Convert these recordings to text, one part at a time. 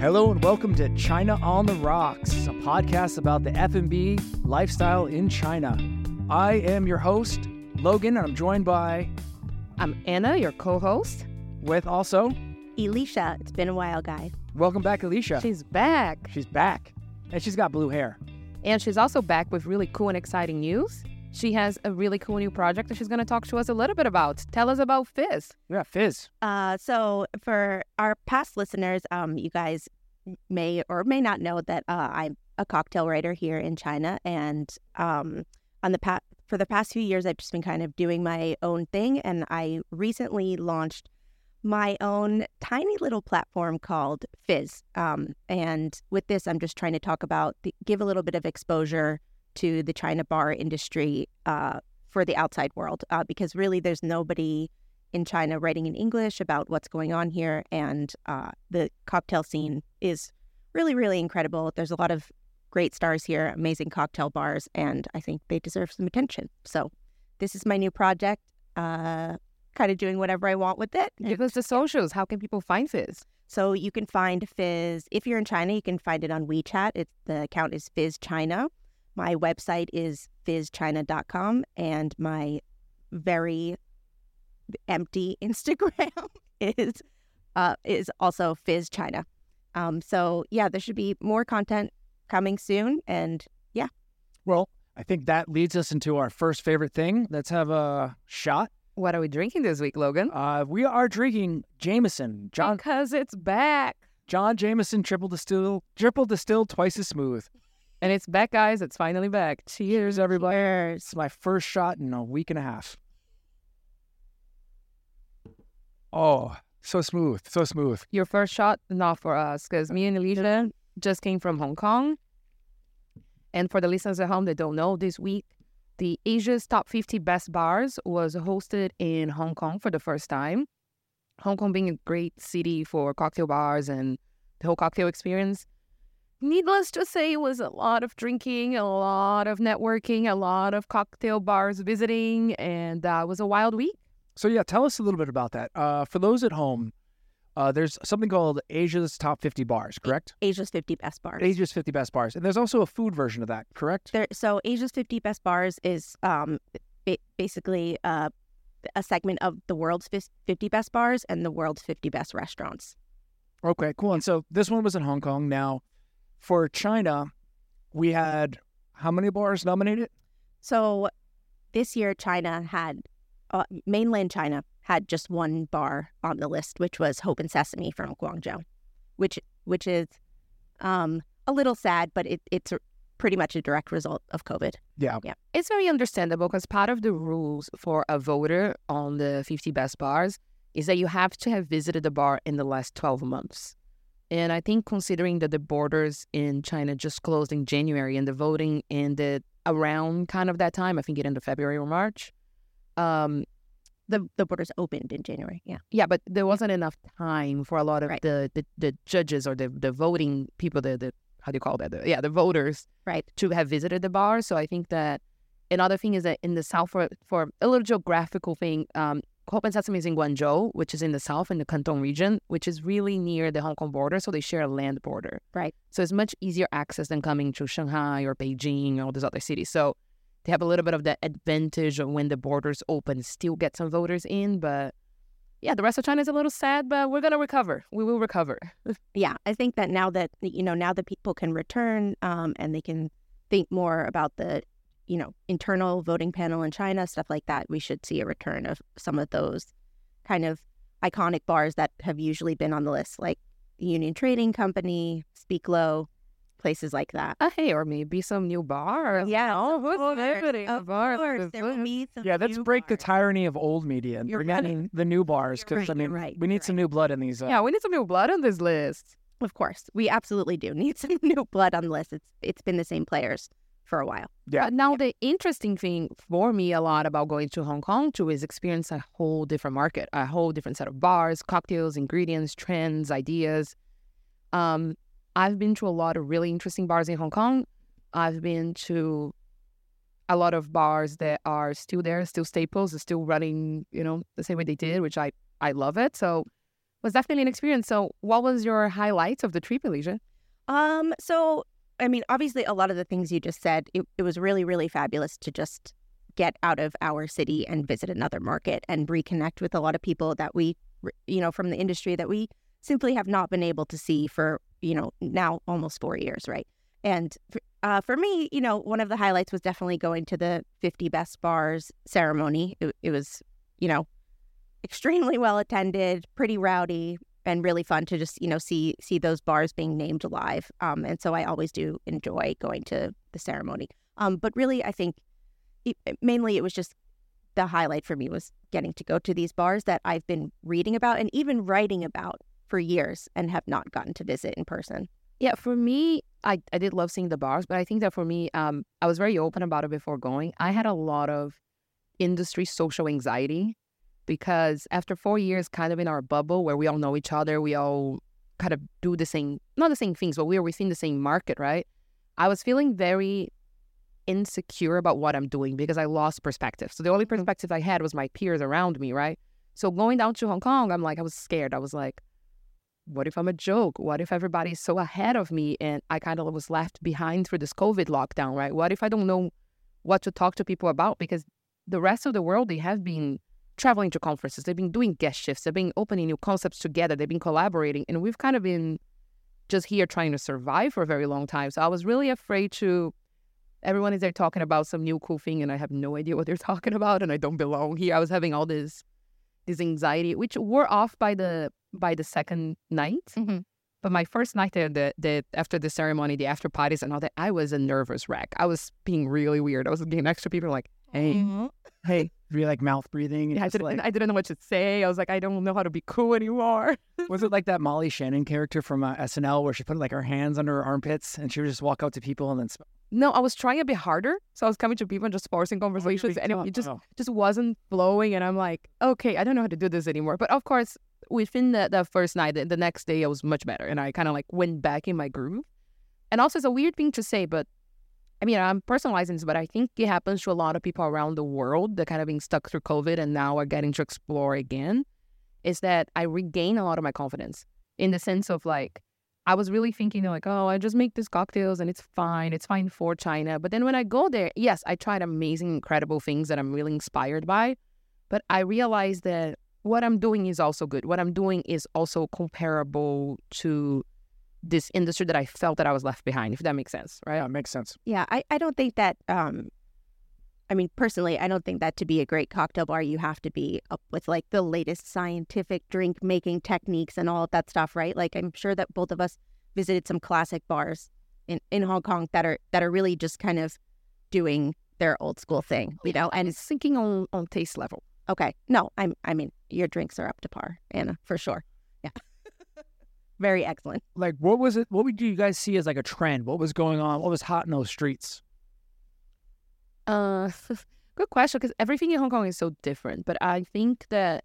Hello and welcome to China on the Rocks, a podcast about the F&B lifestyle in China. I am your host, Logan, and I'm joined by I'm Ana, your co-host. with also Elysia, it's been a while, guys. welcome back Elysia. She's back. She's back. And she's got blue hair. And she's also back with really cool and exciting news. She has a really cool new project that she's going to talk to us a little bit about. Tell us about Fizz. Yeah, Fizz. Uh, so for our past listeners, um, you guys may or may not know that uh, I'm a cocktail writer here in China, and um, on the pa- for the past few years, I've just been kind of doing my own thing, and I recently launched my own tiny little platform called Fizz. Um, and with this, I'm just trying to talk about the, give a little bit of exposure to the China bar industry uh, for the outside world, uh, because really, there's nobody in China writing in English about what's going on here. And uh, the cocktail scene is really, really incredible. There's a lot of great stars here, amazing cocktail bars, and I think they deserve some attention. So, this is my new project. Uh, kind of doing whatever I want with it. Give us the socials. How can people find Fizz? So you can find Fizz if you're in China. You can find it on WeChat. It's the account is Fizz China. My website is fizzchina.com, and my very empty Instagram is uh, is also Fizz China. Um, so yeah, there should be more content coming soon, and yeah. Well, I think that leads us into our first favorite thing. Let's have a shot. What are we drinking this week, Logan? Uh, we are drinking Jameson. John Because it's back. John Jameson triple distilled, triple distilled, twice as smooth. And it's back, guys. It's finally back. Cheers, everybody. cheers. It's my first shot in a week and a half. Oh, so smooth, so smooth. Your first shot, not for us, because me and Elysia just came from Hong Kong. And for the listeners at home that don't know, this week, the Asia's Top 50 Best Bars was hosted in Hong Kong for the first time. Hong Kong being a great city for cocktail bars and the whole cocktail experience. Needless to say, it was a lot of drinking, a lot of networking, a lot of cocktail bars visiting, and that was a wild week. So yeah, tell us a little bit about that. Uh, for those at home, uh, there's something called Asia's Top 50 Bars, correct? Asia's 50 best bars. Asia's 50 Best Bars, and there's also a food version of that, correct? There, so Asia's 50 best bars is um, ba- basically uh, a segment of the world's 50 best bars and the world's 50 best restaurants. Okay, cool. And so this one was in Hong Kong. Now, for China, we had how many bars nominated? So this year, China had uh, mainland China had just one bar on the list, which was Hope and Sesame from Guangzhou, which which is um, a little sad, but it, it's pretty much a direct result of COVID. Yeah, Yeah. It's very understandable because part of the rules for a voter on the 50 best bars is that you have to have visited the bar in the last 12 months. And I think considering that the borders in China just closed in January and the voting ended around kind of that time, I think it ended February or March. Um, The the borders opened in January. Yeah. yeah, but there wasn't enough time for a lot of Right. the, the, the judges or the, the voting people, the, the how do you call that? The, yeah, the voters Right. to have visited the bar. So I think that another thing is that in the south, for, for a little geographical thing, um, Hope and is in Guangzhou, which is in the south in the Canton region, which is really near the Hong Kong border. So they share a land border. Right. So it's much easier access than coming to Shanghai or Beijing or all these other cities. So they have a little bit of that advantage of when the borders open, still get some voters in. But yeah, the rest of China is a little sad, but we're gonna recover. We will recover. yeah, I think that now that you know now that people can return um, and they can think more about the you know internal voting panel in China, stuff like that, we should see a return of some of those kind of iconic bars that have usually been on the list, like the Union Trading Company, Speak Low, places like that. Uh, hey, or maybe some new bar. Yeah, oh, who's course, opening of bar? course, there will be some Yeah, let's new break the tyranny of old media and You're bring right. in the new bars because right, I mean right, we need some right. new blood in these. Uh, Yeah, we need some new blood on this list. Of course, we absolutely do need some new blood on the list. It's it's been the same players for a while. Yeah. But now the interesting thing for me a lot about going to Hong Kong too is experience a whole different market, a whole different set of bars, cocktails, ingredients, trends, ideas. Um, I've been to a lot of really interesting bars in Hong Kong. I've been to a lot of bars that are still there, still staples, are still running, you know, the same way they did, which I I love it. So it was definitely an experience. So, what was your highlights of the trip, Elysia? Um, so I mean, obviously, a lot of the things you just said, it, it was really, really fabulous to just get out of our city and visit another market and reconnect with a lot of people that we, you know, from the industry that we simply have not been able to see for, you know, now almost four years, right? And uh, for me, you know, one of the highlights was definitely going to the 50 Best Bars ceremony. It, it was, you know, extremely well attended, pretty rowdy, and really fun to just you know see see those bars being named live. Um, and so I always do enjoy going to the ceremony. Um, but really, I think it, mainly it was just the highlight for me was getting to go to these bars that I've been reading about and even writing about for years and have not gotten to visit in person. Yeah, for me, I, I did love seeing the bars, but I think that for me, um, I was very open about it before going. I had a lot of industry social anxiety because after four years, kind of in our bubble where we all know each other, we all kind of do the same, not the same things, but we are within the same market, right? I was feeling very insecure about what I'm doing because I lost perspective. So the only mm-hmm. perspective I had was my peers around me, right? So going down to Hong Kong, I'm like, I was scared. I was like, what if I'm a joke? What if everybody's so ahead of me and I kind of was left behind through this COVID lockdown, right? What if I don't know what to talk to people about? Because the rest of the world, they have been traveling to conferences, they've been doing guest shifts, they've been opening new concepts together, they've been collaborating, and we've kind of been just here trying to survive for a very long time. So I was really afraid to. Everyone is there talking about some new cool thing, and I have no idea what they're talking about, and I don't belong here. I was having all this, this anxiety, which wore off by the by the second night. Mm-hmm. But my first night there, the, the after the ceremony, the after parties and all that, I was a nervous wreck. I was being really weird. I was getting extra people like, "Hey, mm-hmm. hey, be like mouth breathing. Yeah, I didn't, like... I didn't know what to say. I was like, I don't know how to be cool anymore. was it like that Molly Shannon character from uh, SNL where she put like her hands under her armpits and she would just walk out to people and then? No, I was trying a bit harder. So I was coming to people and just forcing conversations, oh, and it, it just oh. just wasn't flowing. And I'm like, okay, I don't know how to do this anymore. But of course, within the, the first night, the, the next day, I was much better, and I kind of like went back in my groove. And also, it's a weird thing to say, but I mean, I'm personalizing this, but I think it happens to a lot of people around the world that kind of being stuck through COVID and now are getting to explore again. Is that I regain a lot of my confidence in the sense of like, I was really thinking like, oh, I just make these cocktails and it's fine. It's fine for China. But then when I go there, yes, I tried amazing, incredible things that I'm really inspired by. But I realized that what I'm doing is also good. What I'm doing is also comparable to this industry that I felt that I was left behind, if that makes sense, right? Yeah, it makes sense. Yeah, I, I don't think that, um, I mean, personally, I don't think that to be a great cocktail bar, you have to be up with like the latest scientific drink making techniques and all of that stuff, right? Like, I'm sure that both of us visited some classic bars in, in Hong Kong that are that are really just kind of doing their old school thing, you know, and it's sinking on on taste level. Okay, no, I'm I mean your drinks are up to par, Ana, for sure. Yeah very excellent. Like, what was it? What would you guys see as like a trend? What was going on? What was hot in those streets? Uh, good question. Because everything in Hong Kong is so different. But I think that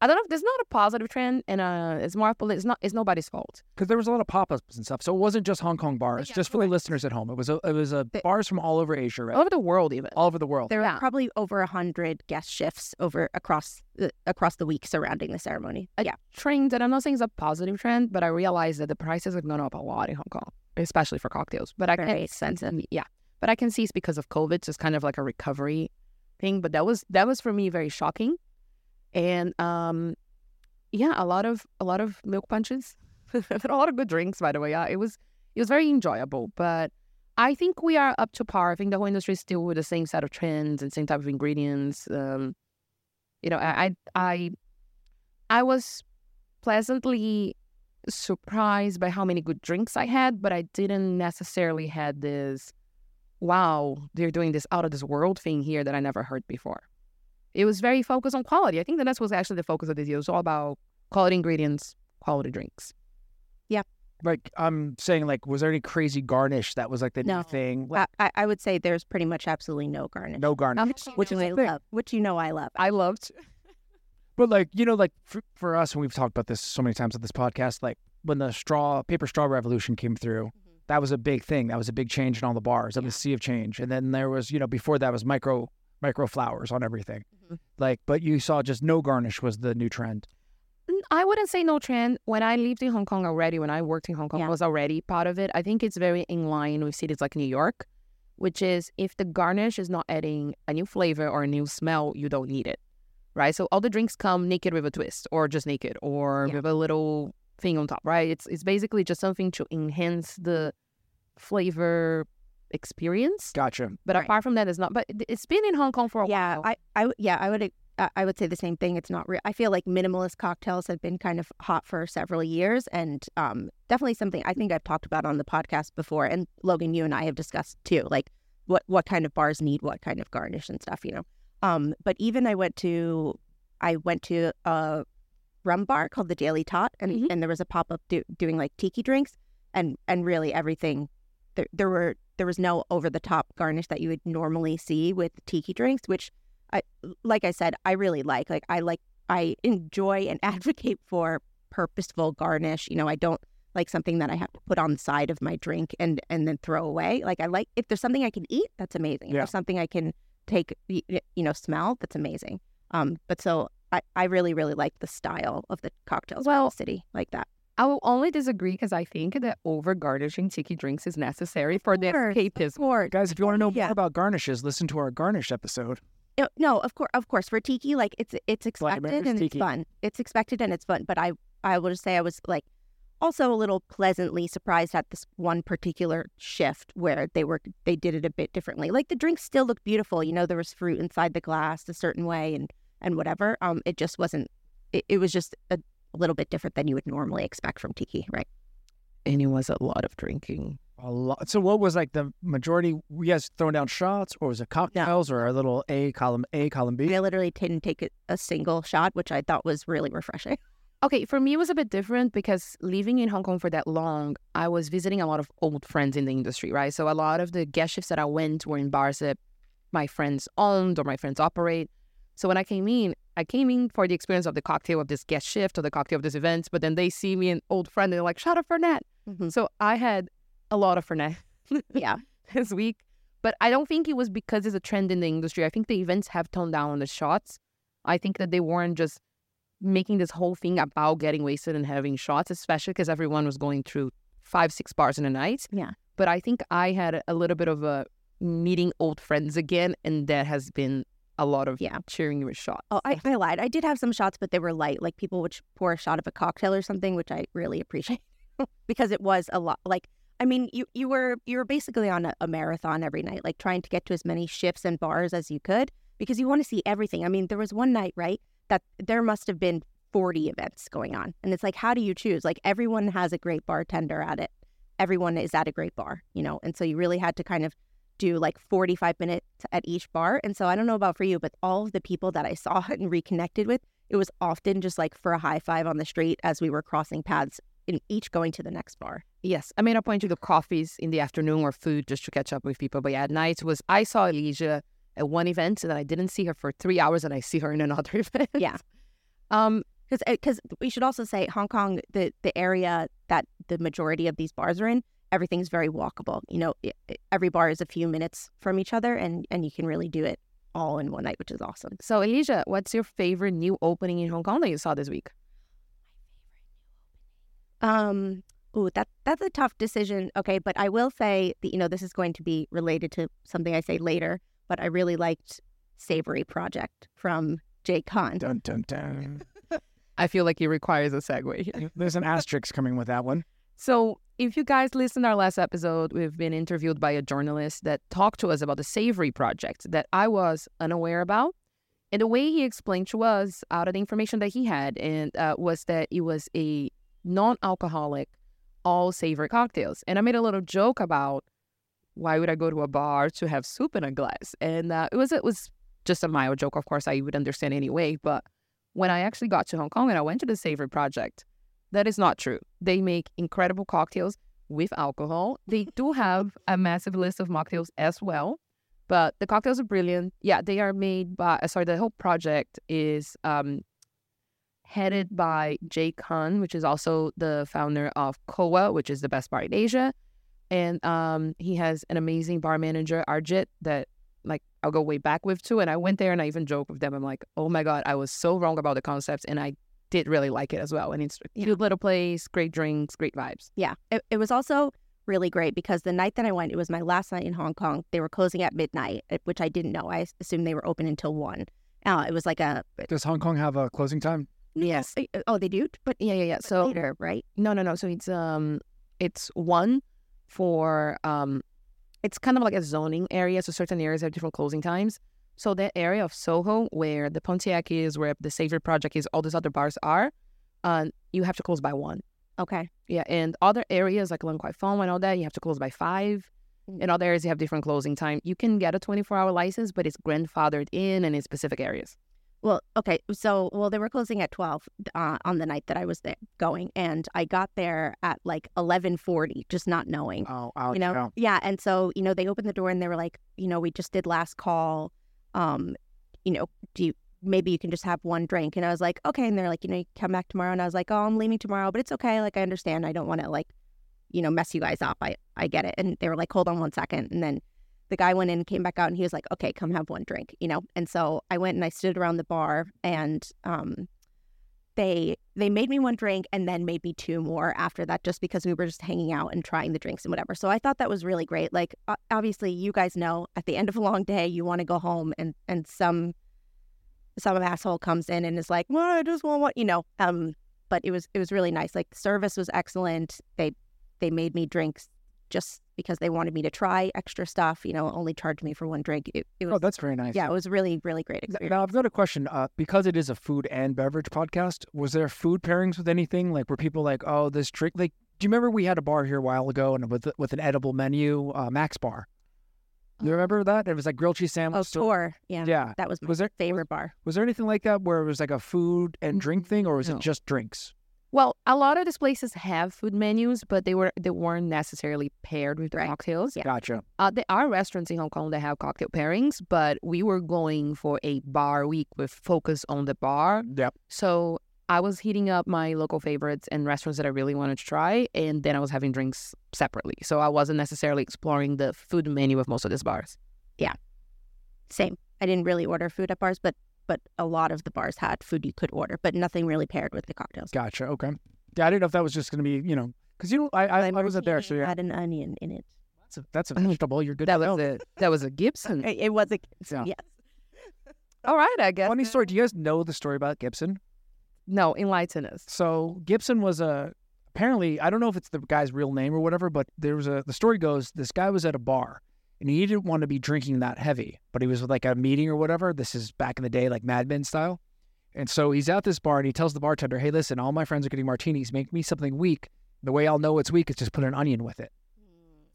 I don't know if there's not a positive trend, and uh, it's more it's not it's nobody's fault. Because there was a lot of pop ups and stuff, so it wasn't just Hong Kong bars. Yeah, just for the listeners at home, it was a, it was a the, bars from all over Asia, right? All over the world, even all over the world. There yeah. were probably over a hundred guest shifts over across the, across the week surrounding the ceremony. A yeah, trend that I'm not saying is a positive trend, but I realized that the prices have gone up a lot in Hong Kong, especially for cocktails. But I very can expensive. Yeah, but I can see it's because of COVID, just kind of like a recovery thing. But that was that was for me very shocking, and um yeah, a lot of a lot of milk punches, a lot of good drinks. By the way, yeah, it was it was very enjoyable. But I think we are up to par. I think the whole industry is still with the same set of trends and same type of ingredients. Um, you know, I I I was pleasantly surprised by how many good drinks I had, but I didn't necessarily had this. Wow, they're doing this out of this world thing here that I never heard before it was very focused on quality. I think that that was actually the focus of this year. It was all about quality ingredients, quality drinks. Yeah. Like I'm saying, like, was there any crazy garnish that was like the no. new thing? I, I would say there's pretty much absolutely no garnish. No garnish, which, which I love. Which you know I love. I loved. But like you know, like for, for, us, and we've talked about this so many times on this podcast. Like when the straw paper straw revolution came through, mm-hmm. that was a big thing. That was a big change in all the bars. That yeah. was a sea of change. And then there was you know before that was micro micro flowers on everything. Mm-hmm. Like, but you saw just no garnish was the new trend. I wouldn't say no trend. When I lived in Hong Kong already, when I worked in Hong Kong, Yeah. was already part of it. I think it's very in line with cities like New York, which is if the garnish is not adding a new flavor or a new smell, you don't need it, right? So all the drinks come naked with a twist, or just naked, or Yeah. with a little thing on top, right? It's it's basically just something to enhance the flavor experience. Gotcha. But Right. apart from that, it's not. But it- it's been in Hong Kong for a yeah, while. I, I, w- yeah, I would, I would say the same thing. It's not real. I feel like minimalist cocktails have been kind of hot for several years, and um, definitely something I think I've talked about on the podcast before. And Logan, you and I have discussed too, like what what kind of bars need what kind of garnish and stuff, you know. Um, but even I went to, I went to a rum bar called the Daily Tot, and Mhm. and there was a pop up do, doing like tiki drinks, and and really everything. There, there were there was no over the top garnish that you would normally see with tiki drinks, which I like I said, I really like. Like I like I enjoy and advocate for purposeful garnish. You know, I don't like something that I have to put on the side of my drink and and then throw away. Like I like if there's something I can eat, that's amazing. If there's something I can take y- y- you know, smell, that's amazing. Um but so I, I really, really like the style of the cocktails well, Well- the city like that. I will only disagree because I think that over garnishing tiki drinks is necessary for the course, escapism. Or Guys, if you want to know Yeah. more about garnishes, listen to our garnish episode. No, no, of course, of course, for tiki, like it's it's expected Vladimirs and tiki. it's fun. It's expected and it's fun. But I I will just say I was like also a little pleasantly surprised at this one particular shift where they were they did it a bit differently. Like the drinks still looked beautiful. You know, there was fruit inside the glass a certain way and and whatever. Um, it just wasn't. It, it was just a, a little bit different than you would normally expect from tiki, right? And it was a lot of drinking. A lot. So, what was like the majority? Were you guys throwing down shots, or was it cocktails, or a little A column A column B? I literally didn't take a, a single shot, which I thought was really refreshing. Okay, for me, it was a bit different because living in Hong Kong for that long, I was visiting a lot of old friends in the industry, right? So a lot of the guest shifts that I went were in bars that my friends owned or my friends operate. So when I came in, I came in for the experience of the cocktail of this guest shift or the cocktail of this event, but then they see me an old friend and they're like, shout out Fernet. Mhm. So I had a lot of Fernet Yeah, this week, but I don't think it was because it's a trend in the industry. I think the events have toned down on the shots. I think that they weren't just making this whole thing about getting wasted and having shots, especially because everyone was going through five, six bars in a night. Yeah. But I think I had a little bit of a meeting old friends again, and that has been a lot of Yeah. cheering you with shots. Oh, I, I lied. I did have some shots, but they were light. Like people would pour a shot of a cocktail or something, which I really appreciate because it was a lot. Like, I mean, you you were you were basically on a, a marathon every night, like trying to get to as many shifts and bars as you could because you want to see everything. I mean, there was one night, right, that there must have been forty events going on, and it's like, how do you choose? Like, everyone has a great bartender at it. Everyone is at a great bar, you know, and so you really had to kind of do like 45 minutes at each bar. And so I don't know about for you, but all of the people that I saw and reconnected with, it was often just like for a high five on the street as we were crossing paths in each going to the next bar. Yes, I made a point to do coffees in the afternoon or food just to catch up with people. But yeah, at night was I saw Elysia at one event and then I didn't see her for three hours and I see her in another event. Yeah. Um, Because because we should also say Hong Kong, the the area that the majority of these bars are in, everything's very walkable. You know, i i- every bar is a few minutes from each other, and and you can really do it all in one night, which is awesome. so Elysia, what's your favorite new opening in Hong Kong that you saw this week? Um, ooh, that that's a tough decision. Okay, but I will say that you know this is going to be related to something I say later. But I really liked Savory Project from Jay Khan. Dun dun dun. I feel like it requires a segue. There's an asterisk coming with that one. So, if you guys listened to our last episode, we've been interviewed by a journalist that talked to us about the Savory project that I was unaware about. And the way he explained to us, out of the information that he had, and uh, was that it was a non-alcoholic, all savory cocktails. And I made a little joke about why would I go to a bar to have soup in a glass? And uh, it was it was just a mild joke. Of course, I would understand anyway. But when I actually got to Hong Kong and I went to the Savory project, that is not true. They make incredible cocktails with alcohol. They do have a massive list of mocktails as well, but the cocktails are brilliant. Yeah, they are made by, uh, sorry, the whole project is um, headed by Jay Khan, which is also the founder of COA, which is the best bar in Asia. And um, he has an amazing bar manager, Arjit, that like I'll go way back with too. And I went there and I even joked with them. I'm like, oh my God, I was so wrong about the concepts and I did really like it as well. And it's a cute little place, great drinks, great vibes. Yeah. It, it was also really great because the night that I went, it was my last night in Hong Kong. They were closing at midnight, eh, which I didn't know. I assumed they were open until one. Uh, it was like a Does Hong Kong have a closing time? Yes. eh, oh they do, but Yeah, yeah, yeah. So later, right? no, no, no. So it's um, it's one for um, it's kind of like a zoning area. So certain areas have different closing times. So that area of Soho where the Pontiac is, where the Savory Project is, all those other bars are, uh, you have to close by one. Okay. Yeah, and other areas like Lan Kwai Fong and all that, you have to close by five. Mm. In other areas, you have different closing time. You can get a 24 hour license, but it's grandfathered in and in specific areas. Well, okay. So, well, they were closing at twelve uh, on the night that I was there going, and I got there at like eleven forty, just not knowing. Oh, I'll you know, yeah. And so, you know, they opened the door and they were like, you know, we just did last call. Um, you know, do you maybe you can just have one drink? And I was like, okay. And they're like, you know, you come back tomorrow. And I was like, oh, I'm leaving tomorrow, but it's okay. Like, I understand. I don't want to like, you know, mess you guys up. I I get it. And they were like, hold on one second. And then the guy went in, came back out, and he was like, okay, come have one drink, you know. And so I went and I stood around the bar, and um, they they made me one drink and then made me two more after that just because we were just hanging out and trying the drinks and whatever. So i thought that was really great. Like obviously you guys know at the end of a long day you want to go home and and some some asshole comes in and is like well i just want what you know um but it was it was really nice. Like service was excellent. They they made me drinks just because they wanted me to try extra stuff you know only charged me for one drink it, it was Oh, that's very nice. yeah it was really really great experience Now I've got a question. Uh, because it is a food and beverage podcast, was there food pairings with anything? Like, were people like, "Oh, this drink"? Like, do you remember we had a bar here a while ago and with with an edible menu, uh, Max Bar? You remember that? It was like grilled cheese oh sandwich. so- tour yeah yeah. that was my Was there favorite bar was there anything like that where it was like a food and drink thing, or was No. it just drinks? Well, a lot of these places have food menus, but they were they weren't necessarily paired with Right. cocktails. Yeah. Gotcha. Uh, there are restaurants in Hong Kong that have cocktail pairings, but we were going for a bar week with focus on the bar. Yep. So I was heating up my local favorites and restaurants that I really wanted to try, and then I was having drinks separately. So I wasn't necessarily exploring the food menu of most of these bars. Yeah. Same. I didn't really order food at bars, but but a lot of the bars had food you could order, but nothing really paired with the cocktails. Gotcha. Okay. Yeah, I didn't know if that was just going to be, you know, because you know, I I, I wasn't there, so yeah, Had an onion in it. that's a, that's a vegetable. You're good. That to was know. a that was a Gibson. It, it was a Yeah. yes. All right, I guess. Funny story. Do you guys know the story about Gibson? No, enlighten us. So Gibson was a apparently I don't know if it's the guy's real name or whatever, but there was a the story goes this guy was at a bar and he didn't want to be drinking that heavy, but he was with like a meeting or whatever. This is back in the day, like Mad Men style. And so he's at this bar and he tells the bartender, "Hey, listen, all my friends are getting martinis. Make me something weak. The way I'll know it's weak is just put an onion with it.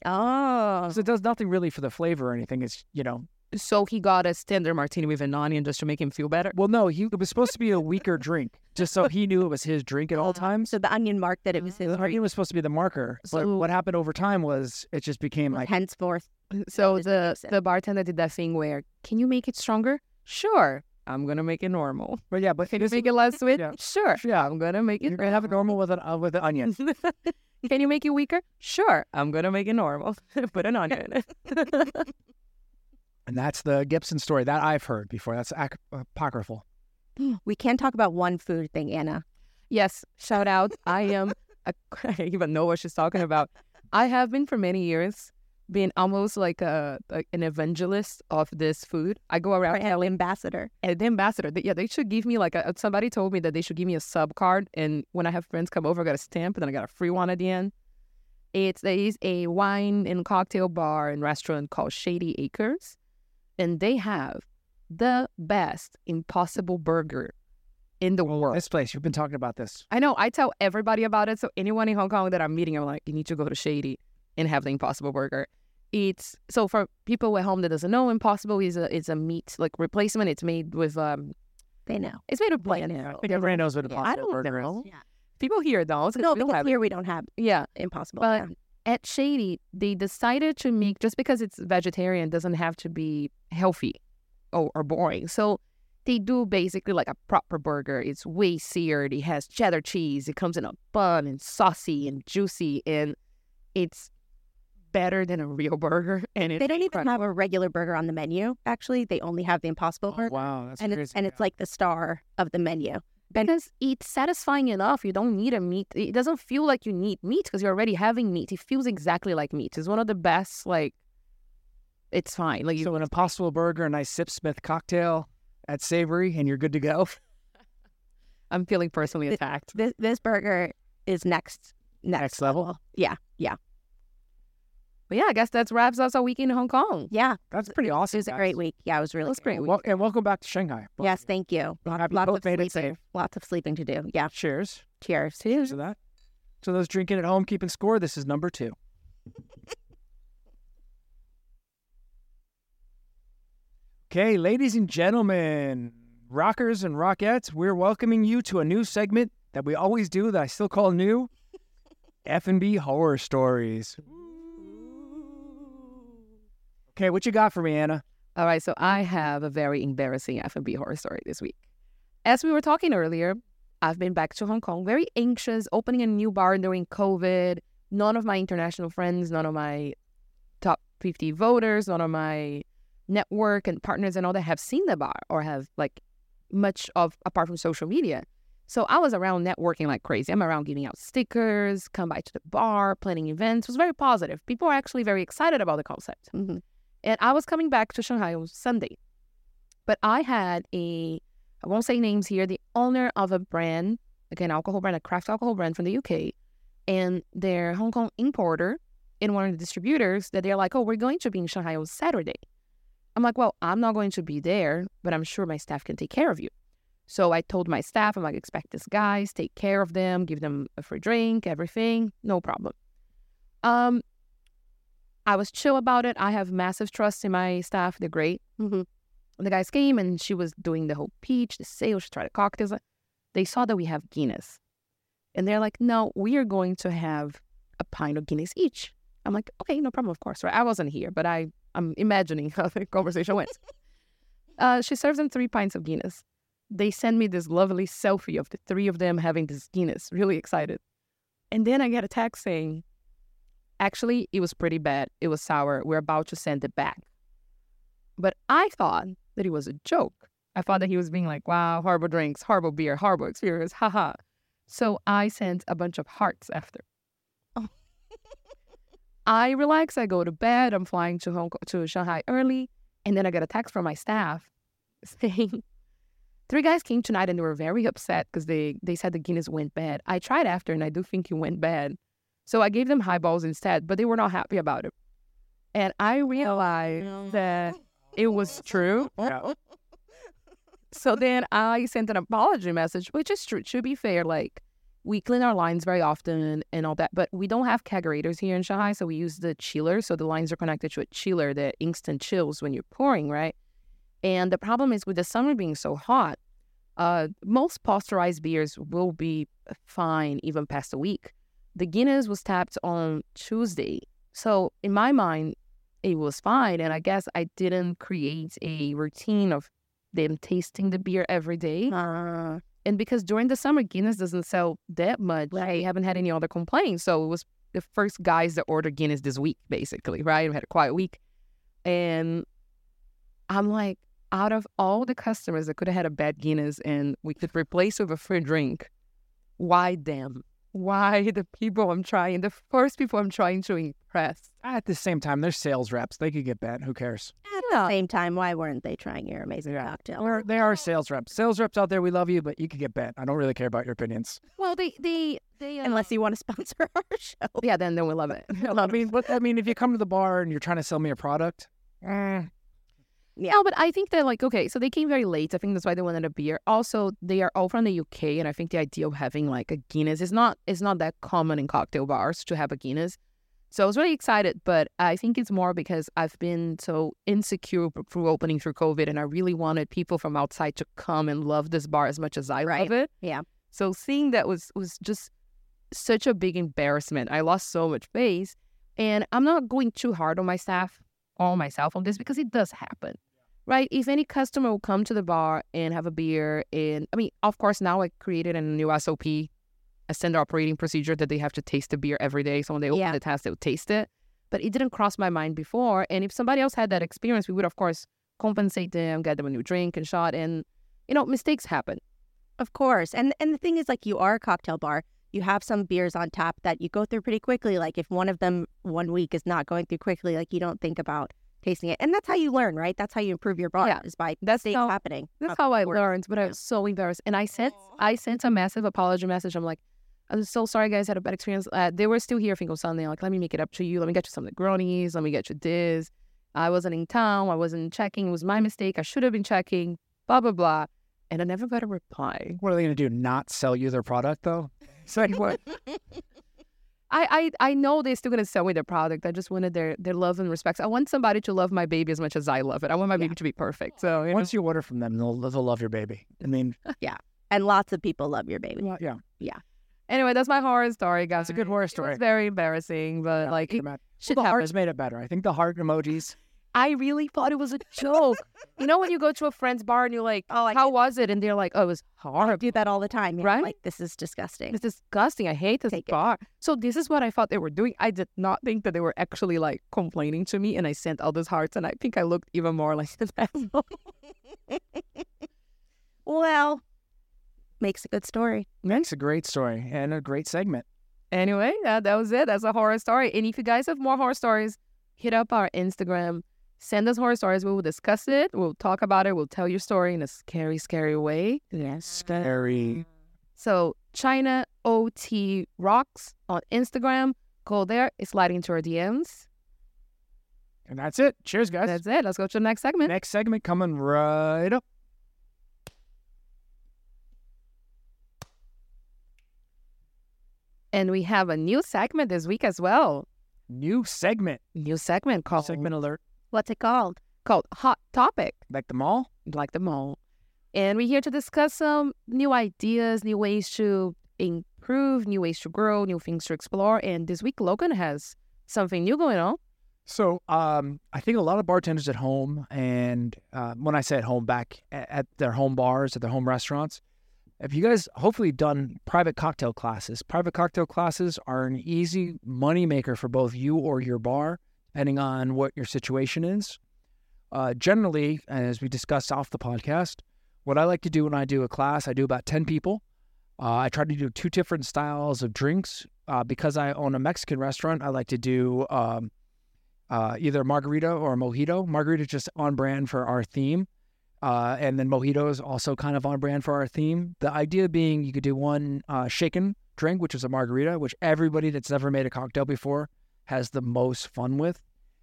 Oh, So it does nothing really for the flavor or anything. It's you know, So he got a standard martini with an onion just to make him feel better. well, no, he it was supposed to be a weaker drink, just so he knew it was his drink at all uh, times. so the onion marked that it was his The onion was supposed to be the marker, but So- what happened over time was it just became like henceforth. So the the bartender did that thing where, can you make it stronger? Sure, I'm gonna make it normal. But yeah, but Can you make it less sweet? yeah. Sure, yeah, I'm gonna make it. you're it. gonna have it normal with an uh, with an onion. Can you make it weaker? Sure, I'm gonna make it normal. Put an onion in it. And that's the Gibson story that I've heard before. That's ac- apocryphal. We can talk about one food thing, Ana. yes, shout out. I am. A, I even know what she's talking about. I have been for many years being almost like a like an evangelist of this food. I go around Our telling ambassador. And the ambassador, they, yeah, they should give me like a. Somebody told me that they should give me a sub card, and when I have friends come over, I got a stamp, and then I got a free one at the end. It's there is a wine and cocktail bar and restaurant called Shady Acres, and they have the best Impossible Burger in the world. This place, you've been talking about this. I know. I tell everybody about it. So anyone in Hong Kong that I'm meeting, I'm like, you need to go to Shady and have the Impossible Burger. It's so for people at home that doesn't know, Impossible is a is a meat like replacement. It's made with um, They know. it's made of bland. Everybody knows what a Yeah, possible I don't burger is. know. Yeah. People here don't. No, we don't because have it. here we don't have Yeah, impossible. but yeah. at Shady, they decided to make just because it's vegetarian doesn't have to be healthy or, or boring. So they do basically like a proper burger. It's way seared. It has cheddar cheese. It comes in a bun and saucy and juicy, and it's better than a real burger. And it's They don't even have a regular burger on the menu. Actually, they only have the impossible Oh, burger, wow, that's and crazy. it's and it's like the star of the menu. because it's satisfying enough. You don't need a meat. It doesn't feel like you need meat because you're already having meat. It feels exactly like meat. It's one of the best. Like, it's fine. Like, you, So an Impossible Burger, a nice Sipsmith cocktail at Savory, and you're good to go. I'm feeling personally attacked. This this burger is next next, Next level. Yeah, yeah, But yeah, I guess that wraps us our week in Hong Kong. yeah. That's pretty awesome. It awesome. was a great week. Yeah, it was really That's great. great. Well, and welcome back to Shanghai. Both Yes, thank you. you. Happy Lots both of made it sleeping. safe. Lots of sleeping to do. Yeah. Cheers Cheers. to that. So those drinking at home, keeping score. This is number two. Okay, ladies and gentlemen, rockers and rockettes, we're welcoming you to a new segment that we always do that I still call new. F&B horror stories. Okay, what you got for me, Ana? All right, so I have a very embarrassing F&B horror story this week. As we were talking earlier, I've been back to Hong Kong, very anxious, opening a new bar during COVID. None of my international friends, none of my top 50 voters, none of my network and partners and all that have seen the bar or have like much of apart from social media. So I was around networking like crazy. I'm around giving out stickers, come by to the bar, planning events. It was very positive. People are actually very excited about the concept. hmm And I was coming back to Shanghai on Sunday. But I had a, I won't say names here, the owner of a brand, again, alcohol brand, a craft alcohol brand from the UK, and their Hong Kong importer in one of the distributors that they're like, oh, we're going to be in Shanghai on Saturday. I'm like, well, I'm not going to be there, but I'm sure my staff can take care of you. So I told my staff, I'm like, expect this guys, take care of them, give them a free drink, everything, no problem. Um, I was chill about it. I have massive trust in my staff. They're great. hmm The guys came and she was doing the whole peach, the sales, she tried the cocktails. They saw that we have Guinness. And they're like, no, we are going to have a pint of Guinness each. I'm like, okay, no problem, of course. Right? I wasn't here, but I, I'm imagining how the conversation went. uh, she serves them three pints of Guinness. They send me this lovely selfie of the three of them having this Guinness, really excited. And then I get a text saying, actually, it was pretty bad. It was sour. We're about to send it back. But I thought that it was a joke. I thought that he was being like, wow, horrible drinks, horrible beer, horrible experience, haha. So I sent a bunch of hearts after. Oh. I relax, I go to bed, I'm flying to Hong Kong, to Shanghai early, and then I get a text from my staff saying, three guys came tonight and they were very upset because they, they said the Guinness went bad. I tried after and I do think it went bad. So I gave them highballs instead, but they were not happy about it. And I realized that it was true. Yeah. So then I sent an apology message, which is true. To be fair, like we clean our lines very often and all that, but we don't have kegerators here in Shanghai, so we use the chiller. So the lines are connected to a chiller that instant chills when you're pouring, right? And the problem is with the summer being so hot, uh, most pasteurized beers will be fine even past a week. The Guinness was tapped on Tuesday, so in my mind, it was fine. And I guess I didn't create a routine of them tasting the beer every day. Uh, And because during the summer, Guinness doesn't sell that much, we haven't had any other complaints. So it was the first guys that ordered Guinness this week, basically, right? We had a quiet week. And I'm like, out of all the customers that could have had a bad Guinness and we could replace with a free drink, why them? Why the people I'm trying, the first people I'm trying to impress? At the same time, they're sales reps. They could get bent. Who cares? at the same time, why weren't they trying your amazing Yeah. cocktail? They're, they are sales reps. Sales reps out there, we love you, but you could get bent. I don't really care about your opinions. Well, they, they, they, uh, Unless you want to sponsor our show. yeah, then, then we love it. I mean, but I mean, if you come to the bar and you're trying to sell me a product, eh, Yeah. No, but I think they're like, okay, so they came very late. I think that's why they wanted a beer. Also, they are all from the UK, and I think the idea of having like a Guinness is not is not that common in cocktail bars to have a Guinness. So I was really excited, but I think it's more because I've been so insecure through opening through COVID, and I really wanted people from outside to come and love this bar as much as I Right. love it. Yeah. So seeing that was was just such a big embarrassment. I lost so much face, and I'm not going too hard on my staff, on myself on this because it does happen, right? If any customer will come to the bar and have a beer, and I mean, of course, now I created a new SOP, a standard operating procedure that they have to taste the beer every day. So when they open Yeah. the test, they would taste it. But it didn't cross my mind before. And if somebody else had that experience, we would of course compensate them, get them a new drink and shot, and you know, mistakes happen. Of course. And and the thing is like you are a cocktail bar. You have some beers on tap that you go through pretty quickly. Like if one of them one week is not going through quickly, like you don't think about tasting it. And that's how you learn, right? That's how you improve your bar Yeah. is by That's things how- happening. That's how I learned, but I was so embarrassed. And I sent I sent a massive apology message. I'm like, I'm so sorry, guys. Had a bad experience. Uh, they were still here, I think, on Sunday. Like, let me make it up to you. Let me get you some Negronis. Let me get you this. I wasn't in town. I wasn't checking. It was my mistake. I should have been checking. Blah blah blah. And I never got a reply. What are they going to do? Not sell you their product though? It's like what? I, I I know they're still gonna sell me their product. I just wanted their their love and respect. I want somebody to love my baby as much as I love it. I want my baby to be perfect. So you know. Once you order from them, they'll they'll love your baby. I mean, yeah, And lots of people love your baby. well, yeah, anyway, that's my horror story, guys. it's a good horror story. was very embarrassing, but Yeah, like I can it, imagine. shit Well, the happened. hearts made it better. I think the heart emojis. I really thought it was a joke. you know when you go to a friend's bar and you're like, Oh, I "How was it?" and they're like, "Oh, it was I horrible." do that all the time. Yeah. Right? Like this is disgusting. It's disgusting. I hate this Take it. bar. So this is what I thought they were doing. I did not think that they were actually like complaining to me, and I sent all those hearts, and I think I looked even more like an asshole. Well, makes a good story. Makes a great story and a great segment. Anyway, that, that was it. That's a horror story. And if you guys have more horror stories, hit up our Instagram. Send us horror stories. We will discuss it. We'll talk about it. We'll tell your story in a scary, scary way. Yes. Mm. Scary. So China OT Rocks on Instagram. Go there. It's sliding into our DMs. And that's it. Cheers, guys. That's it. Let's go to the next segment. Next segment coming right up. And we have a new segment this week as well. New segment. New segment called Segment alert. What's it called? called Hot Topic. Like the mall. like them all. And we're here to discuss some new ideas, new ways to improve, new ways to grow, new things to explore. And this week, Logan has something new going on. So, um, I think a lot of bartenders at home, and uh, when I say at home, back at, at their home bars, at their home restaurants, if you guys hopefully done private cocktail classes, private cocktail classes are an easy moneymaker for both you or your bar, depending on what your situation is. Uh, generally, as we discussed off the podcast, what I like to do when I do a class, I do about 10 people. Uh, I try to do two different styles of drinks. Uh, because I own a Mexican restaurant, I like to do um, uh, either margarita or mojito. Margarita is just on brand for our theme. Uh, and then mojito is also kind of on brand for our theme. The idea being you could do one uh, shaken drink, which is a margarita, which everybody that's never made a cocktail before has the most fun with.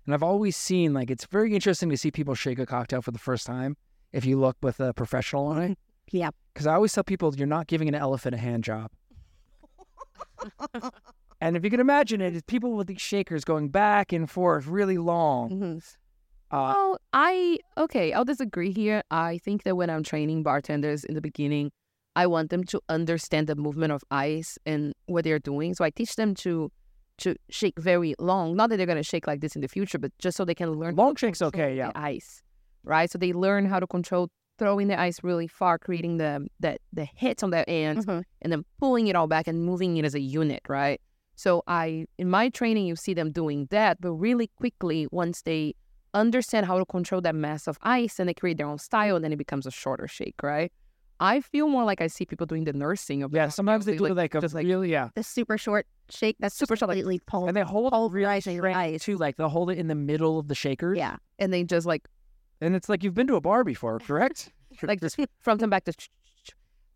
And I've always seen like it's very interesting to see people shake a cocktail for the first time if you look with a professional on it. Yeah. Because I always tell people you're not giving an elephant a hand job. and if you can imagine it, it's people with these shakers going back and forth really long. hmm Uh, Oh, I okay. I'll disagree here. I think that when I'm training bartenders in the beginning, I want them to understand the movement of ice and what they're doing. So I teach them to to shake very long. Not that they're gonna shake like this in the future, but just so they can learn. Long shake's okay, yeah. the ice, right? So they learn how to control throwing the ice really far, creating the the the hits on their ends, Mhm. and then pulling it all back and moving it as a unit, right? So I in my training you see them doing that, but really quickly once they understand how to control that mass of ice and they create their own style and then it becomes a shorter shake, right? I feel more like I see people doing the nursing of yeah, sometimes they do like a just like really, yeah. The super short shake that's Super super short, like- completely pul- And they hold pulverizing your strength ice. too, like they'll hold it in the middle of the shakers. Yeah. and they just like And it's like you've been to a bar before, correct? like just front and back to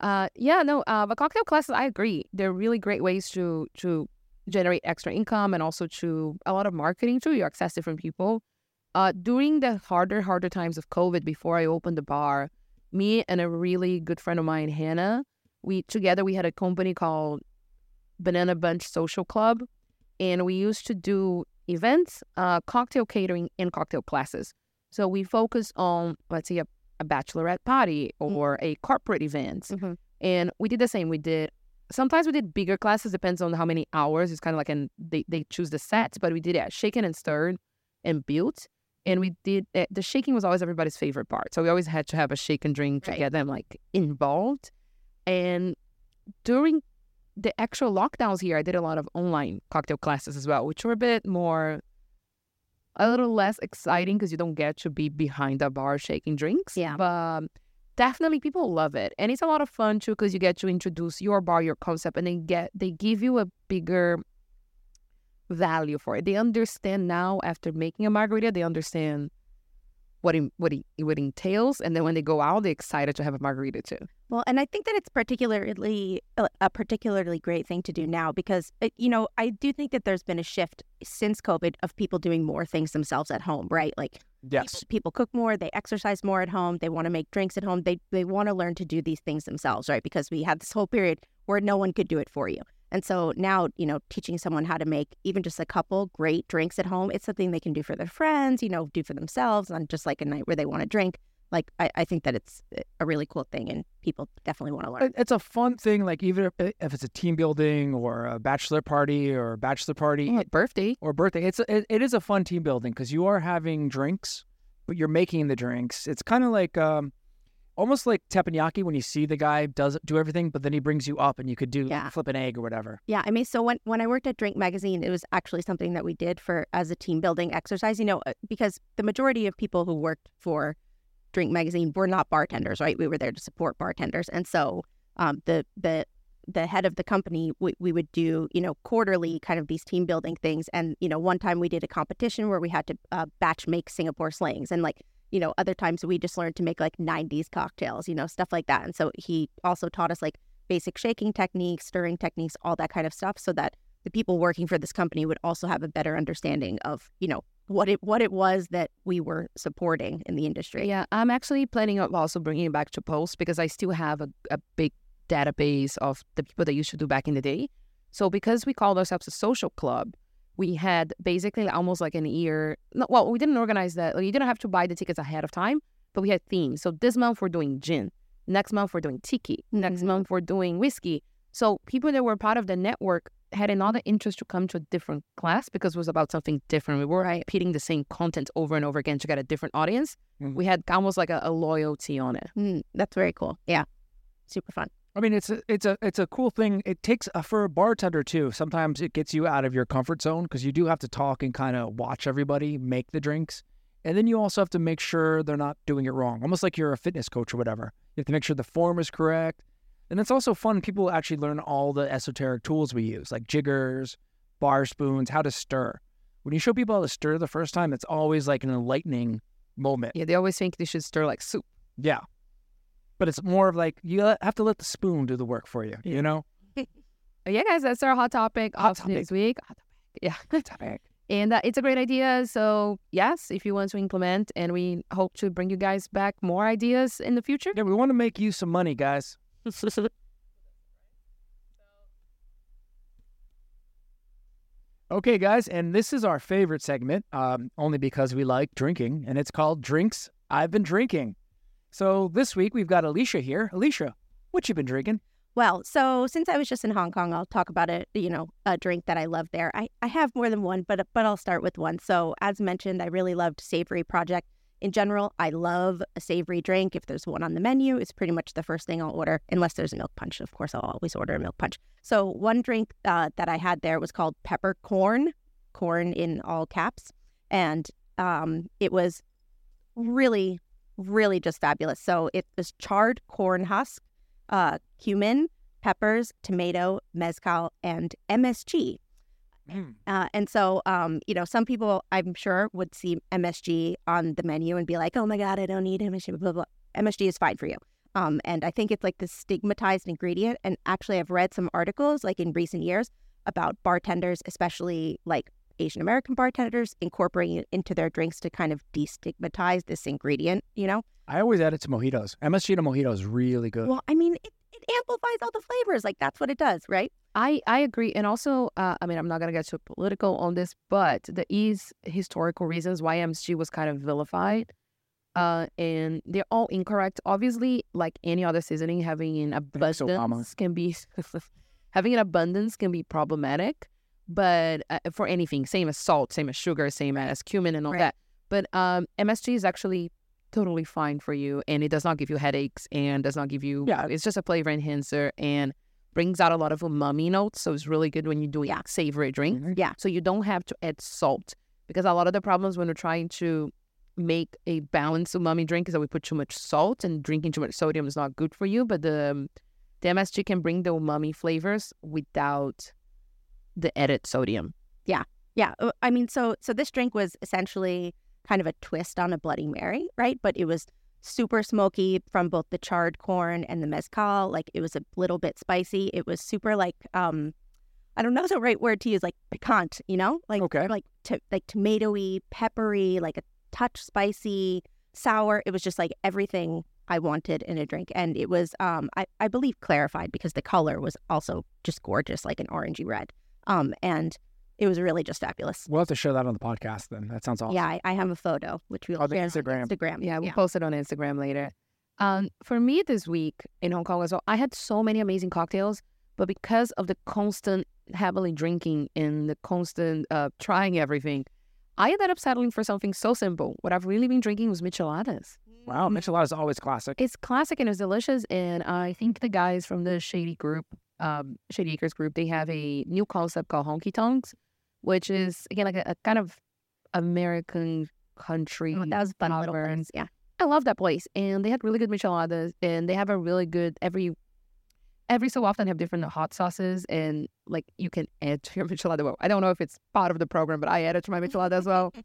uh yeah no uh the cocktail classes i agree they're really great ways to to generate extra income and also to a lot of marketing too you access different people uh during the harder harder times of covid before i opened the bar me and a really good friend of mine hannah we together we had a company called banana bunch social club and we used to do events uh cocktail catering and cocktail classes so we focus on let's say a a bachelorette party or a corporate event. Mhm. And we did the same. We did sometimes we did bigger classes, depends on how many hours. It's kind of like an they, they choose the sets, but we did it shaken and stirred and built. And we did uh, the shaking was always everybody's favorite part. So we always had to have a shake and drink to Right. get them like involved. And during the actual lockdowns here, I did a lot of online cocktail classes as well, which were a bit more a little less exciting because you don't get to be behind a bar shaking drinks. Yeah. But definitely people love it, and it's a lot of fun too because you get to introduce your bar, your concept, and they get they give you a bigger value for it. They understand now after making a margarita, they understand what it, what it, what it entails, and then when they go out, they're excited to have a margarita too. Well, and I think that it's particularly a, a particularly great thing to do now because it, you know I do think that there's been a shift since COVID of people doing more things themselves at home, right? Like Yes. people, people cook more, they exercise more at home, they want to make drinks at home, they they want to learn to do these things themselves, right? Because we had this whole period where no one could do it for you. And so now, you know, teaching someone how to make even just a couple great drinks at home, it's something they can do for their friends, you know, do for themselves on just like a night where they want to drink. Like, I, I think that it's a really cool thing and people definitely want to learn. It's a fun thing, like even if, if it's a team building or a bachelor party or a bachelor party Oh, birthday. or birthday. It's a, it, it is a fun team building because you are having drinks, but you're making the drinks. It's kind of like um, almost like teppanyaki when you see the guy does do everything, but then he brings you up and you could do Yeah. flip an egg or whatever. Yeah, I mean, so when when I worked at Drink Magazine, it was actually something that we did for as a team building exercise. You know, uh, because the majority of people who worked for Drink Magazine were not bartenders, right? We were there to support bartenders, and so um, the the the head of the company, we, we would do you know quarterly kind of these team building things, and you know one time we did a competition where we had to uh, batch make Singapore slings, and like you know other times we just learned to make like 90s cocktails, you know stuff like that, and so he also taught us like basic shaking techniques, stirring techniques, all that kind of stuff, so that the people working for this company would also have a better understanding of, you know, what it what it was that we were supporting in the industry. Yeah, I'm actually planning on also bringing it back to Post because I still have a, a big database of the people that used to do back in the day. So because we called ourselves a social club, we had basically almost like an year. No, well, we didn't organize that. Like, you didn't have to buy the tickets ahead of time, but we had themes. So this month we're doing gin. Next month we're doing tiki. Next Mhm. month we're doing whiskey. So people that were part of the network had another interest to come to a different class because it was about something different. We were repeating the same content over and over again to get a different audience. Mhm. We had almost like a, a loyalty on it. Mm, that's very cool. Yeah, super fun. I mean, it's a it's a it's a cool thing. It takes uh, for a bartender too. Sometimes it gets you out of your comfort zone because you do have to talk and kind of watch everybody make the drinks, and then you also have to make sure they're not doing it wrong. Almost like you're a fitness coach or whatever. You have to make sure the form is correct, and it's also fun. People actually learn all the esoteric tools we use, like jiggers, bar spoons, how to stir. When you show people how to stir the first time, it's always like an enlightening moment. Yeah, they always think they should stir like soup. Yeah. But it's more of like you have to let the spoon do the work for you, you know? Yeah, guys, that's our hot topic Hot of this week. Hot topic. Yeah. Hot Topic. And uh, it's a great idea. So, yes, if you want to implement, and we hope to bring you guys back more ideas in the future. Yeah, we want to make you some money, guys. Okay, guys, and this is our favorite segment, um, only because we like drinking, and it's called Drinks I've Been Drinking. So this week we've got Elysia here. Elysia, what you been drinking? Well, so since I was just in Hong Kong, I'll talk about it. You know, a drink that I love there. I, I have more than one, but but I'll start with one. So as mentioned, I really loved Savory Project. In general, I love a savory drink. If there's one on the menu, it's pretty much the first thing I'll order, unless there's a milk punch. Of course, I'll always order a milk punch. So one drink uh, that I had there was called peppercorn, corn in all caps, and um, it was really, really just fabulous. So it was charred corn husk, uh, cumin, peppers, tomato, mezcal, and MSG. Uh, and so, um, you know, some people I'm sure would see MSG on the menu and be like, "Oh my God, I don't need MSG." Blah blah. MSG is fine for you. Um, and I think it's like this stigmatized ingredient. And actually, I've read some articles like in recent years about bartenders, especially like Asian American bartenders, incorporating it into their drinks to kind of destigmatize this ingredient. You know, I always add it to mojitos. MSG to mojito is really good. well, I mean, it, it amplifies all the flavors. Like that's what it does, right? I, I agree. And also, uh, I mean, I'm not going to get too political on this, but the there is historical reasons why MSG was kind of vilified. Uh, and they're all incorrect. Obviously, like any other seasoning, having an Thanks, abundance can be having an abundance can be problematic. But uh, for anything, same as salt, same as sugar, same as cumin and all Right. that. But um, MSG is actually totally fine for you, and it does not give you headaches, and does not give you. Yeah. it's just a flavor enhancer, and brings out a lot of umami notes. So it's really good when you're doing Yeah. savory drink. Mhm. Yeah. So you don't have to add salt because a lot of the problems when we're trying to make a balanced umami drink is that we put too much salt and drinking too much sodium is not good for you. But the um, the MSG can bring the umami flavors without the added sodium. Yeah, Yeah. I mean, so so this drink was essentially kind of a twist on a Bloody Mary, right? But it was super smoky from both the charred corn and the mezcal. Like it was a little bit spicy. It was super like um, I don't know the right word to use, like piquant, you know, like Okay. like to, like tomatoey, peppery, like a touch spicy, sour. It was just like everything I wanted in a drink, and it was um, I I believe clarified because the color was also just gorgeous, like an orangey red. Um, and it was really just fabulous. We'll have to show that on the podcast then. That sounds awesome. Yeah, I, I have a photo which we'll Oh, the share on Instagram. Instagram. Yeah, we'll post it on Instagram later. Um, for me this week in Hong Kong as well, I had so many amazing cocktails, but because of the constant heavily drinking and the constant uh, trying everything, I ended up settling for something so simple. What I've really been drinking was micheladas. Wow, micheladas is always classic. It's classic and it's delicious. And I think the guys from the Shady Group, um, Shady Acres Group, they have a new concept called honky tonks, which is again like a, a kind of American country. Oh, that was fun little place. Yeah. I love that place, and they had really good micheladas, and they have a really good every every so often have different hot sauces, and like you can add to your michelada. Well, I don't know if it's part of the program, but I added to my michelada as well.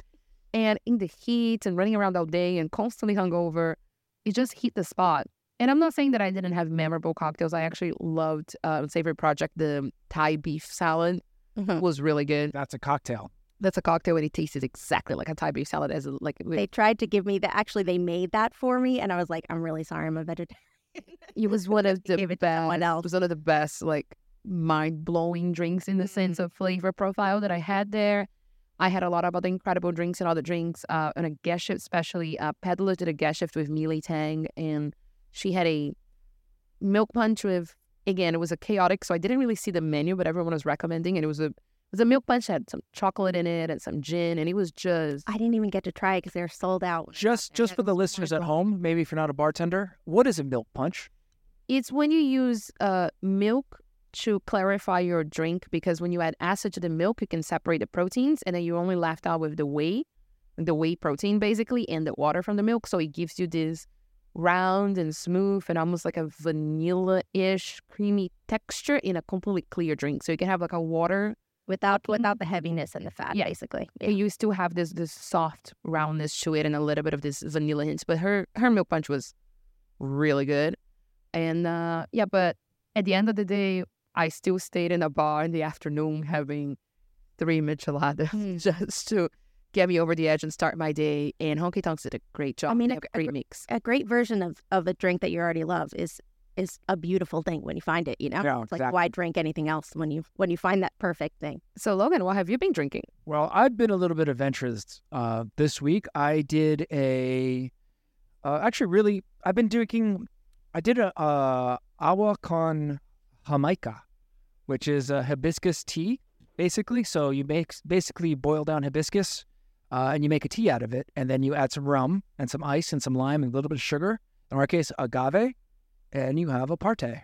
And in the heat and running around all day and constantly hungover, it just hit the spot. And I'm not saying that I didn't have memorable cocktails. I actually loved uh, Savory Project. The Thai beef salad Mhm. was really good. That's a cocktail. That's a cocktail, and it tasted exactly like a Thai beef salad. As a, like with- They tried to give me that. Actually, they made that for me, and I was like, I'm really sorry, I'm a vegetarian. It was one of the Gave it best. to else. It was one of the best, like mind blowing drinks in the sense of flavor profile that I had there. I had a lot of other incredible drinks and other drinks uh, on a guest shift, especially. Uh, Peddler did a guest shift with Mealy Tang, and she had a milk punch with. Again, it was a chaotic, so I didn't really see the menu, but everyone was recommending, and it was a it was a milk punch that had some chocolate in it and some gin, and it was just I didn't even get to try it because they were sold out. when I got Just just for the listeners at home, maybe if you're not a bartender, what is a milk punch? It's when you use uh, milk to clarify your drink because when you add acid to the milk, you can separate the proteins and then you're only left out with the whey, the whey protein basically, and the water from the milk. So it gives you this round and smooth and almost like a vanilla ish creamy texture in a completely clear drink. So you can have like a water, without without the heaviness and the fat, Yeah. basically. and you still have this this soft roundness to it and a little bit of this vanilla hints. But her her milk punch was really good. And uh, yeah, but at the end of the day, I still stayed in a bar in the afternoon having three micheladas Mm. just to get me over the edge and start my day. And Honky Tonks did a great job. I mean, They a have gr- a great mix. A great version of of a drink that you already love is is a beautiful thing when you find it. You know, Yeah, it's like why drink anything else when you when you find that perfect thing. So Logan, what have you been drinking? Well, I've been a little bit adventurous uh, this week. I did a, uh, actually, really, I've been drinking. I did a uh, agua con jamaica, which is a hibiscus tea, basically. So you make basically boil down hibiscus, uh, and you make a tea out of it, and then you add some rum and some ice and some lime and a little bit of sugar. In our case, agave, and you have a parte.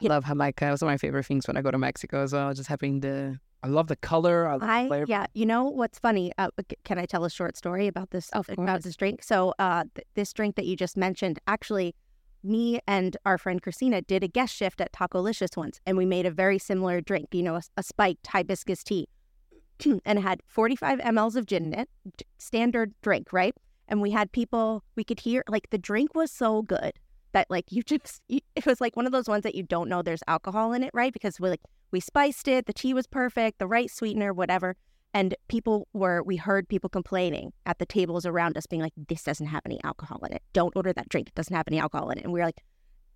Yeah. Love Jamaica. It was one of my favorite things when I go to Mexico as well. Just having the I love the color. I love the I flavor. yeah, you know what's funny? Uh, can I tell a short story about this Of about course. this drink? So, uh, th- this drink that you just mentioned, actually, me and our friend Christina did a guest shift at Taco Licious once, and we made a very similar drink. You know, a, a spiked hibiscus tea, and it had 45 mLs of gin in it, standard drink, right? And we had people we could hear like the drink was so good that like you just you, it was like one of those ones that you don't know there's alcohol in it, right? Because we like we spiced it, the tea was perfect, the right sweetener, whatever. And people were, we heard people complaining at the tables around us, being like, this doesn't have any alcohol in it. Don't order that drink. It doesn't have any alcohol in it. And we were like,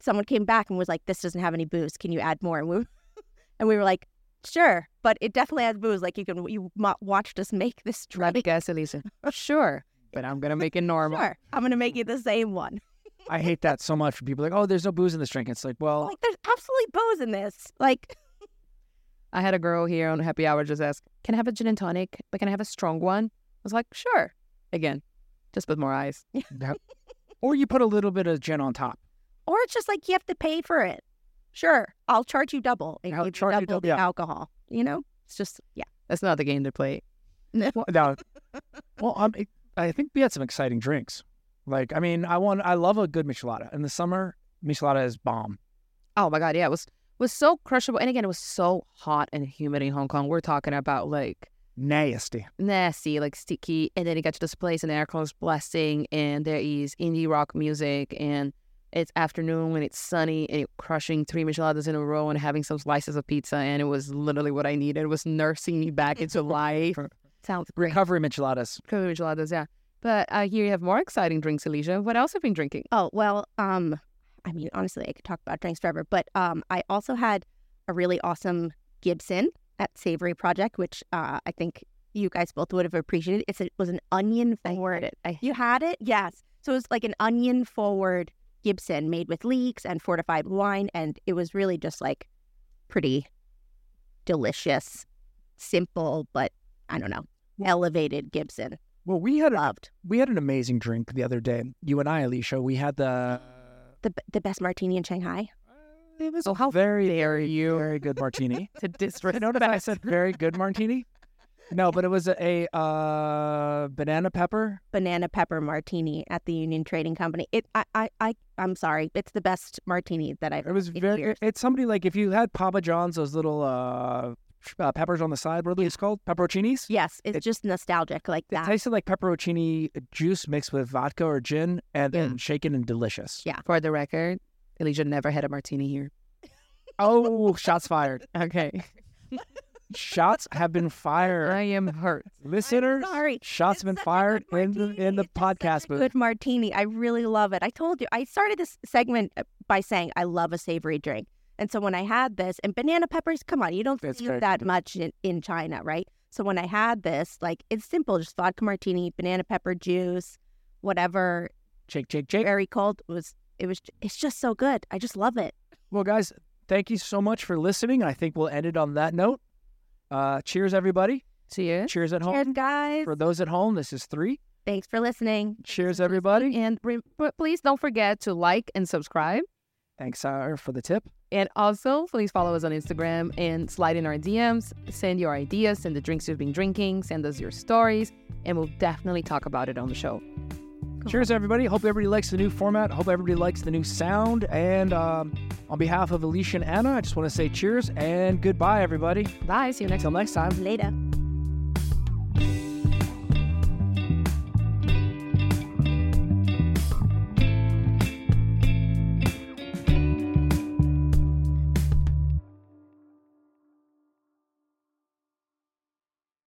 someone came back and was like, this doesn't have any booze. Can you add more? And we, and we were like, sure, but it definitely has booze. Like you can, you watched us make this Let me drink. guess, Elysia. Sure, but I'm gonna make it normal. Sure, I'm going to make you the same one. I hate that so much. People are like, oh, there's no booze in this drink. It's like, well, Like there's absolutely booze in this. Like, I had a girl here on happy hour just ask, "Can I have a gin and tonic? But can I have a strong one?" I was like, "Sure." Again, just with more ice. Or you put a little bit of gin on top. or it's just like you have to pay for it. Sure, I'll charge you double. and I'll charge you double the yeah. alcohol. You know, it's just yeah. That's not the game to play. Well, now, well, um, it- I think we had some exciting drinks. Like, I mean, I want, I love a good michelada. In the summer, michelada is bomb. Oh my god, yeah, it was was so crushable. And again, it was so hot and humid in Hong Kong. We're talking about like Nasty. nasty, like sticky. And then you get to this place and the aircon is blasting and there is indie rock music and it's afternoon when it's sunny and you're crushing three micheladas in a row and having some slices of pizza and it was literally what I needed. It was nursing me back into life. Sounds great. Recovery micheladas. Recovery micheladas, yeah. But uh, here you have more exciting drinks, Elysia. What else have you been drinking? Oh, well, um, I mean, honestly, I could talk about drinks forever, but um, I also had a really awesome Gibson at Savory Project, which uh, I think you guys both would have appreciated. It's it was an onion forward. it. I You had it? Yes. So it was like an onion forward Gibson made with leeks and fortified wine. And it was really just like pretty delicious, simple, but I don't know, elevated Gibson. Well, we had Loved. we had an amazing drink the other day. You and I, Elysia, we had the. The, the best martini in Shanghai. It was Oh, how very, very, you. very good martini. to disrespect. Notice I said very good martini. No, but it was a, a uh, banana pepper. banana pepper martini at the Union Trading Company. It, I, I, I, I'm sorry, it's the best martini that I've. It was in very. years. It's somebody like if you had Papa John's, those little uh, uh, peppers on the side. What are these called? Pepperoncinis. Yes, it's it- just nostalgic like that. It that. tasted like pepperoncini juice mixed with vodka or gin, and Yeah. then shaken and delicious. Yeah. For the record, Elysia never had a martini here. Oh, shots fired! Okay. Shots have been fired. I am hurt. Listeners, sorry. shots have been fired in the in the It's such podcast a booth. Good martini. I really love it. I told you. I started this segment uh, by saying I love a savory drink, and so when I had this and banana peppers, come on, you don't It's see very that much in, in China, right? So when I had this, like it's simple, just vodka martini, banana pepper juice, whatever, Shake, shake, shake. very cold. It was it was it's just so good. I just love it. Well, guys, thank you so much for listening. I think we'll end it on that note. Uh, cheers, everybody. Cheers. Cheers at home. Cheers, guys. For those at home, this is three. Thanks for listening. Cheers, everybody. And re- please don't forget to like and subscribe. Thanks, Sarah, for the tip. And also, please follow us on Instagram and slide in our DMs. Send your ideas, send the drinks you've been drinking, send us your stories, and we'll definitely talk about it on the show. Cheers, everybody. Hope everybody likes the new format. Hope everybody likes the new sound. And um, on behalf of Elysia and Ana, I just want to say cheers and goodbye, everybody. Bye. See you next Until next time. Later.